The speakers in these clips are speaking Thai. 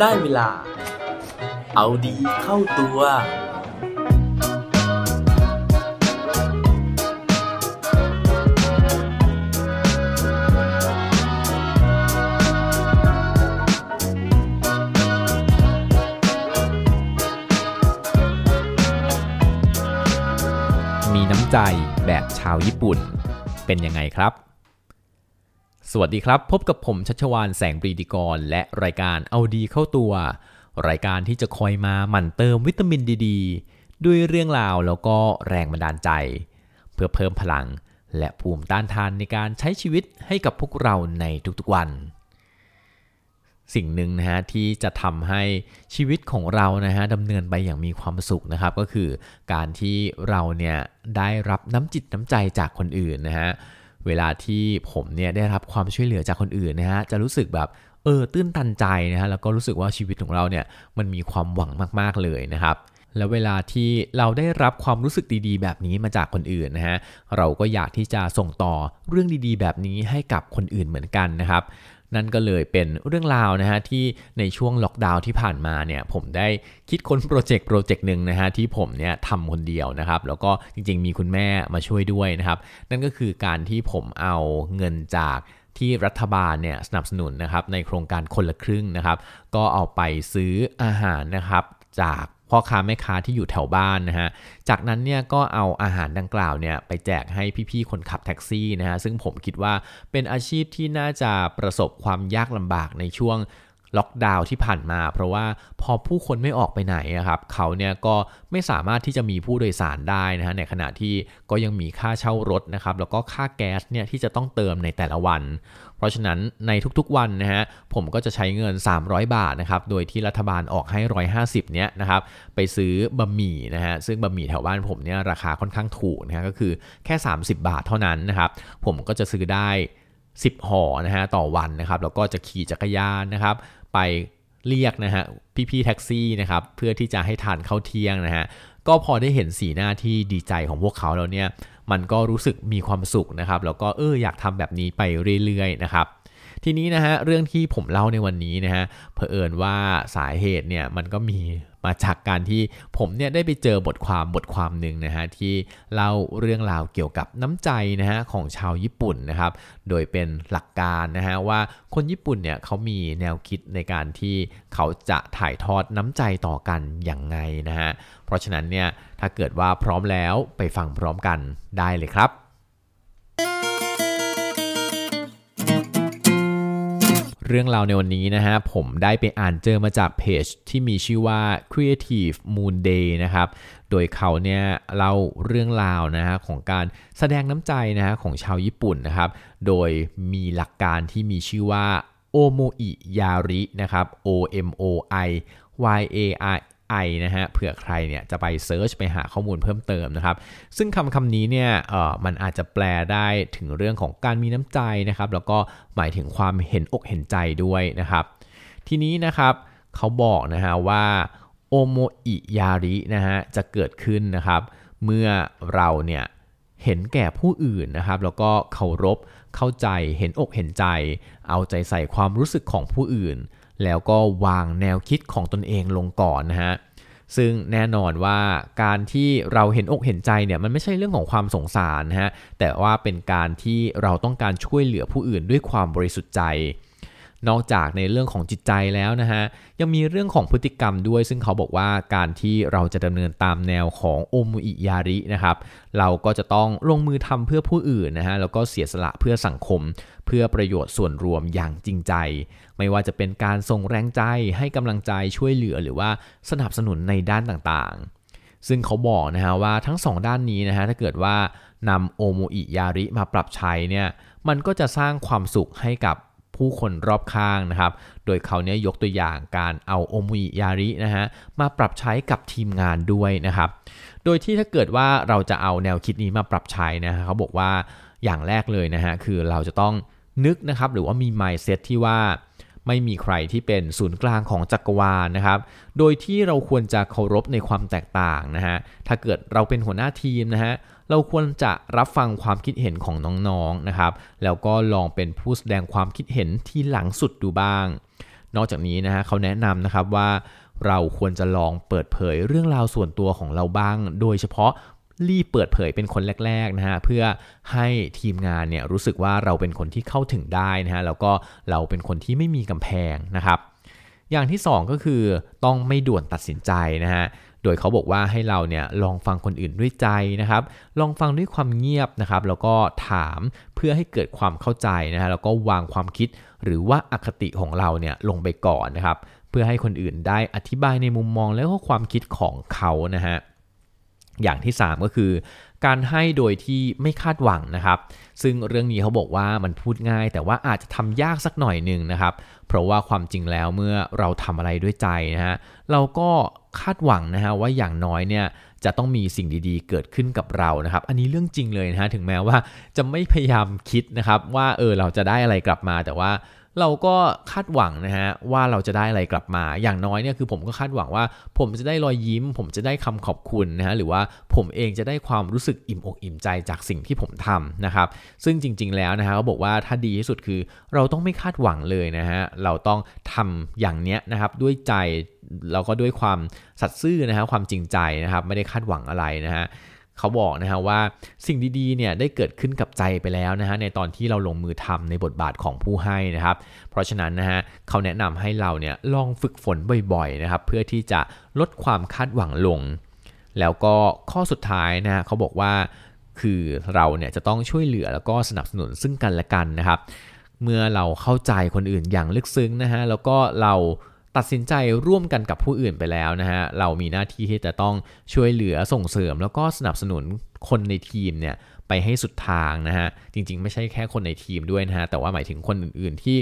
ได้เวลา เอาดีเข้าตัว มีน้ำใจแบบชาวญี่ปุ่น เป็นยังไงครับ สวัสดีครับ พบกับผมชัชวานแสงปรีดีกร และรายการเอาดีเข้าตัว รายการที่จะคอยมาหมั่นเติมวิตามินดีดด้วยเรื่องราวแล้วก็แรงบันดาลใจ เพื่อเพิ่มพลัง และภูมิต้านทานในการใช้ชีวิตให้กับพวกเราในทุกๆวัน สิ่งหนึ่งนะฮะที่จะทำให้ชีวิตของเรานะฮะดำเนินไปอย่างมีความสุขนะครับ ก็คือการที่เราเนี่ยได้รับน้ำจิตน้ำใจจากคนอื่นนะฮะ เวลาที่ผมเนี่ยได้รับความช่วยเหลือจากคนอื่นนะฮะจะรู้สึกแบบเออตื้นตันใจนะฮะแล้วก็รู้สึกว่าชีวิตของเราเนี่ยมันมีความหวังมากๆเลยนะครับ แล้วเวลาที่เราได้รับความรู้สึกดีๆ แบบนี้มาจากคนอื่นนะฮะเราก็อยากที่จะส่งต่อเรื่องดีๆ แบบนี้ให้กับคนอื่นเหมือนกันนะครับ นั่นก็เลยเป็นเรื่องราวนะฮะที่ในช่วงล็อกดาวน์ที่ผ่านมาเนี่ยผมได้คิดค้นโปรเจกต์โปรเจกต์หนึ่งนะฮะที่ผมเนี่ยทำคนเดียวนะครับแล้วก็จริงๆ มีคุณแม่มาช่วยด้วยนะครับ นั่นก็คือการที่ผมเอาเงินจากที่รัฐบาลเนี่ยสนับสนุนนะครับในโครงการคนละครึ่งนะครับ ก็เอาไปซื้ออาหารนะครับจาก พ่อค้าแม่ค้าที่อยู่แถวบ้านนะฮะ จากนั้นเนี่ยก็เอาอาหารดังกล่าวเนี่ยไปแจกให้พี่ๆคนขับแท็กซี่นะฮะ ซึ่งผมคิดว่าเป็นอาชีพที่น่าจะประสบความยากลำบากในช่วง ล็อกดาวน์ที่ผ่านมา เพราะว่าพอผู้คนไม่ออกไปไหนครับเขาเนี่ยก็ไม่สามารถที่จะมีผู้โดยสารได้นะฮะในขณะที่ก็ยังมีค่าเช่ารถนะครับแล้วก็ค่าแก๊สเนี่ยที่จะต้องเติมในแต่ละวัน เพราะฉะนั้นในทุกๆวันนะฮะผมก็จะใช้เงิน 300 บาทนะครับโดยที่รัฐบาลออกให้ 150เนี้ยนะครับไปซื้อบะหมี่นะฮะซึ่งบะหมี่แถวบ้านผมเนี่ยราคาค่อนข้างถูกนะฮะก็คือแค่ 30 บาทเท่านั้นนะครับผมก็จะซื้อได้ 10ห่อนะฮะต่อวันนะครับแล้วก็จะขี่จักรยานนะครับ ไปเรียกนะฮะพี่ๆแท็กซี่นะครับเพื่อที่จะให้ทานข้าวเที่ยงนะฮะก็พอได้เห็นสีหน้าที่ดีใจของพวกเขาแล้วเนี่ยมันก็รู้สึกมีความสุขนะครับแล้วก็เอออยากทำแบบนี้ไปเรื่อยๆนะครับทีนี้นะฮะเรื่องที่ผมเล่าในวันนี้นะฮะเผอิญว่าสาเหตุเนี่ยมันก็มี มาจากการที่ผมเนี่ยได้ไปเจอบทความบทความหนึ่งนะฮะที่เล่าเรื่องราวเกี่ยวกับน้ำใจนะฮะของชาวญี่ปุ่นนะครับโดยเป็นหลักการนะฮะว่าคนญี่ปุ่นเนี่ยเขามีแนวคิดในการที่เขาจะถ่ายทอดน้ำใจต่อกันอย่างไงนะฮะเพราะฉะนั้นเนี่ยถ้าเกิดว่าพร้อมแล้วไปฟังพร้อมกันได้เลยครับ เรื่องราวในวันนี้นะฮะผมได้ไปอ่านเจอมาจากเพจที่มีชื่อว่า Creative Moon Day นะครับ โดยเขาเนี่ยเล่าเรื่องราวนะฮะของการแสดงน้ำใจนะฮะของชาวญี่ปุ่นนะครับ โดยมีหลักการที่มีชื่อว่าโอโมอิยารินะครับ O M O I Y A I I นะฮะเผื่อใครเนี่ยจะไปเซิร์ชไปหาข้อมูลเพิ่มเติมนะครับ ซึ่งคำคำนี้เนี่ยเอ่อมันอาจจะแปลได้ถึงเรื่องของการมีน้ำใจนะครับ แล้วก็หมายถึงความเห็นอกเห็นใจด้วยนะครับ ทีนี้นะครับเขาบอกนะฮะว่าโอโมอิยารินะฮะจะเกิดขึ้นนะครับ เมื่อเราเนี่ยเห็นแก่ผู้อื่นนะครับ แล้วก็เคารพเข้าใจเห็นอกเห็นใจ เอาใจใส่ความรู้สึกของผู้อื่น แล้วก็วางแนวคิดของตนเองลงก่อนนะฮะซึ่งแน่นอนว่าการที่เราเห็นอกเห็นใจเนี่ยมันไม่ใช่เรื่องของความสงสารนะฮะแต่ว่าเป็นการที่เราต้องการช่วยเหลือผู้อื่นด้วยความบริสุทธิ์ใจ นอกจากในเรื่องของจิตใจแล้วนะฮะยังมีเรื่องของพฤติกรรมด้วย ซึ่งเขาบอกว่าการที่เราจะดำเนินตามแนวของโอมุอิยารินะครับเราก็จะต้องลงมือทำเพื่อผู้อื่นนะฮะแล้วก็เสียสละเพื่อสังคม เพื่อประโยชน์ส่วนรวมอย่างจริงใจ ไม่ว่าจะเป็นการส่งแรงใจให้กำลังใจช่วยเหลือหรือว่าสนับสนุนในด้านต่างๆซึ่งเขาบอกนะฮะว่าทั้งสองด้านนี้นะฮะถ้าเกิดว่านำโอโมอิยาริมาปรับใช้เนี่ยมันก็จะสร้างความสุขให้กับ ผู้คนรอบข้างนะครับ โดยเขาเนี่ยยกตัวอย่างการเอาโอมอิยารินะฮะมาปรับใช้กับทีมงานด้วยนะครับ โดยที่ถ้าเกิดว่าเราจะเอาแนวคิดนี้มาปรับใช้นะฮะเขาบอกว่าอย่างแรกเลยนะฮะคือเราจะต้องนึกนะครับหรือว่ามี mindset ที่ว่าไม่มีใครที่เป็นศูนย์กลางของจักรวาลนะครับ โดยที่เราควรจะเคารพในความแตกต่างนะฮะ ถ้าเกิดเราเป็นหัวหน้าทีมนะฮะ เราควรจะรับฟังความคิดเห็นของน้องๆนะครับ แล้วก็ลองเป็นผู้แสดงความคิดเห็นที่หลังสุดดูบ้าง นอกจากนี้นะฮะเขาแนะนำนะครับว่าเราควรจะลองเปิดเผยเรื่องราวส่วนตัวของเราบ้าง โดยเฉพาะรีบเปิดเผยเป็นคนแรกๆนะฮะเพื่อให้ทีมงานเนี่ยรู้สึกว่าเราเป็นคนที่เข้าถึงได้นะฮะแล้วก็เราเป็นคนที่ไม่มีกำแพงนะครับ อย่างที่ 2 ก็คือต้องไม่ด่วนตัดสินใจนะฮะ โดยเขาบอกว่าให้เราเนี่ยลองฟังคนอื่นด้วยใจนะครับ ลองฟังด้วยความเงียบนะครับแล้วก็ถามเพื่อให้เกิดความเข้าใจนะฮะแล้วก็วางความคิดหรือว่าอคติของเราเนี่ยลงไปก่อนนะครับ เพื่อให้คนอื่นได้อธิบายในมุมมองและก็ความคิดของเขานะฮะ อย่างที่ 3 ก็คือ การให้โดยที่ไม่คาดหวังนะครับ ซึ่งเรื่องนี้เขาบอกว่ามันพูดง่าย แต่ว่าอาจจะทำยากสักหน่อยหนึ่งนะครับ เพราะว่าความจริงแล้วเมื่อเราทำอะไรด้วยใจนะฮะเราก็คาดหวังนะฮะว่าอย่างน้อยเนี่ยจะต้องมีสิ่งดีๆ เกิดขึ้นกับเรานะครับ อันนี้เรื่องจริงเลยนะฮะถึงแม้ว่าจะไม่พยายามคิดนะครับว่าเออเราจะได้อะไรกลับมาแต่ว่า เราก็คาดหวังนะฮะว่าเราจะได้อะไรกลับมา อย่างน้อยเนี่ยคือผมก็คาดหวังว่า ผมจะได้รอยยิ้ม ผมจะได้คำขอบคุณนะฮะหรือว่าผมเองจะได้ความรู้สึกอิ่มอกอิ่มใจจากสิ่งที่ผมทำนะครับ ซึ่งจริง ๆ แล้วนะฮะเขาบอกว่าถ้าดีที่สุดคือเราต้องไม่คาดหวังเลยนะฮะเราต้องทำอย่างเนี้ยนะครับด้วยใจเราก็ด้วยความสัตย์ซื่อนะฮะความจริงใจนะครับ ไม่ได้คาดหวังอะไรนะฮะ เขาบอกนะฮะว่าสิ่งดีๆเนี่ยได้เกิดขึ้นกับใจไปแล้วนะฮะในตอนที่เราลงมือทำในบทบาทของผู้ให้นะครับ เพราะฉะนั้นนะฮะเขาแนะนำให้เราเนี่ยลองฝึกฝนบ่อยๆนะครับเพื่อที่จะลดความคาดหวังลง แล้วก็ข้อสุดท้ายนะฮะเขาบอกว่าคือเราเนี่ยจะต้องช่วยเหลือแล้วก็สนับสนุนซึ่งกันและกันนะครับ เมื่อเราเข้าใจคนอื่นอย่างลึกซึ้งนะฮะแล้วก็เรา ตัดสินใจร่วมกันกับผู้อื่นไปแล้วนะฮะ เรามีหน้าที่ที่จะต้องช่วยเหลือส่งเสริม แล้วก็สนับสนุนคนในทีมเนี่ยไปให้สุดทางนะฮะ จริงๆ ไม่ใช่แค่คนในทีมด้วยนะฮะ แต่ว่าหมายถึงคนอื่นๆที่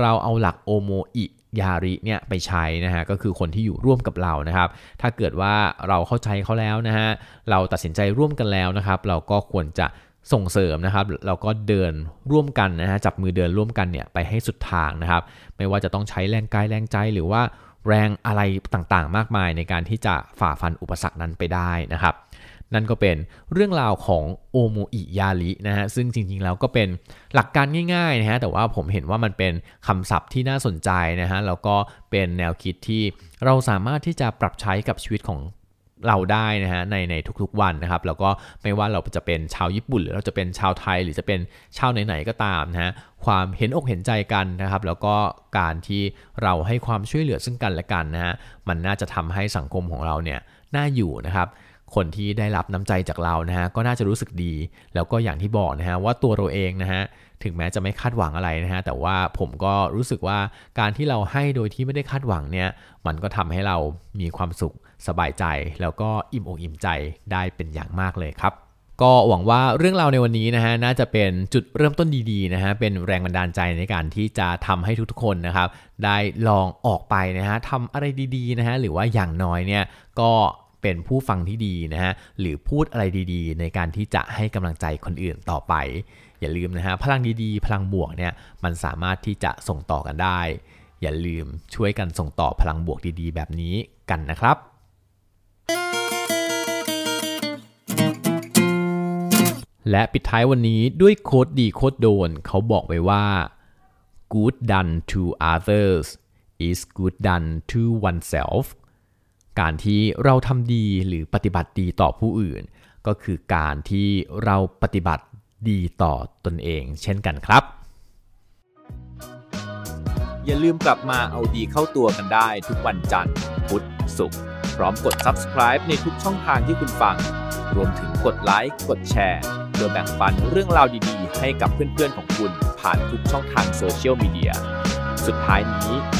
เราเอาหลักโอโมอิยาริเนี่ยไปใช้นะฮะก็คือคนที่อยู่ร่วมกับเรานะครับ ถ้าเกิดว่าเราเข้าใจเขาแล้วนะฮะเราตัดสินใจร่วมกันแล้วนะครับ เราก็ควรจะ ส่งเสริมนะครับเราก็เดินร่วมกันนะฮะจับมือเดินร่วมกันเนี่ยไปให้สุดทางนะครับ ไม่ว่าจะต้องใช้แรงกายแรงใจหรือว่าแรงอะไรต่างๆ มากมายในการที่จะฝ่าฟันอุปสรรคนั้นไปได้นะครับ นั่นก็เป็นเรื่องราวของโอโมอิยารินะฮะซึ่งจริงๆแล้วก็เป็นหลักการง่ายๆนะฮะแต่ว่าผมเห็นว่ามันเป็นคำศัพท์ที่น่าสนใจนะฮะแล้วก็เป็นแนวคิดที่เราสามารถที่จะปรับใช้กับชีวิตของ เราได้นะฮะในในทุกๆวันนะครับ แล้วก็ไม่ว่าเราจะเป็นชาวญี่ปุ่น หรือเราจะเป็นชาวไทย หรือจะเป็นชาวไหนๆก็ตามนะฮะความเห็นอกเห็นใจกันนะครับ แล้วก็การที่เราให้ความช่วยเหลือซึ่งกันและกันนะฮะมันน่าจะทำให้สังคมของเราเนี่ยน่าอยู่นะครับ คนที่ได้รับน้ำใจจากเรานะฮะก็น่าจะรู้สึกดี แล้วก็อย่างที่บอกนะฮะว่าตัวเราเองนะฮะถึงแม้จะไม่คาดหวังอะไรนะฮะแต่ว่าผมก็รู้สึกว่าการที่เราให้โดยที่ไม่ได้คาดหวังเนี่ยมันก็ทำให้เรามีความสุขสบายใจ แล้วก็อิ่มอกอิ่มใจได้เป็นอย่างมากเลยครับก็หวังว่าเรื่องราวในวันนี้นะฮะน่าจะเป็นจุดเริ่มต้นดีๆนะฮะเป็นแรงบันดาลใจในการที่จะทำให้ทุกๆคนนะครับได้ลองออกไปนะฮะทำอะไรดีๆนะฮะหรือว่าอย่างน้อยเนี่ยก็ เป็นผู้ฟังที่ดีนะฮะหรือพูดอะไรดีๆ ในการที่จะให้กำลังใจคนอื่นต่อไป อย่าลืมนะฮะพลังดีๆ พลังบวกเนี่ยมันสามารถที่จะส่งต่อกันได้ อย่าลืมช่วยกันส่งต่อพลังบวกดีๆ แบบนี้กันนะครับและปิดท้ายวันนี้ด้วยโค้ดดีโค้ดโดน เขาบอกไว้ว่า good done to others is good done to oneself การที่เราทำดีหรือปฏิบัติดีต่อผู้อื่น ก็คือการที่เราปฏิบัติดีต่อตนเอง เช่นกันครับ อย่าลืมกลับมาเอาดีเข้าตัวกันได้ทุกวันจันทร์ พุธ ศุกร์ พร้อมกด subscribe ในทุกช่องทางที่คุณฟัง รวมถึงกดไลค์ กดแชร์เพื่อแบ่งปันเรื่องราวดีๆ ให้กับเพื่อนๆของคุณผ่านทุกช่องทางโซเชียลมีเดีย สุดท้ายนี้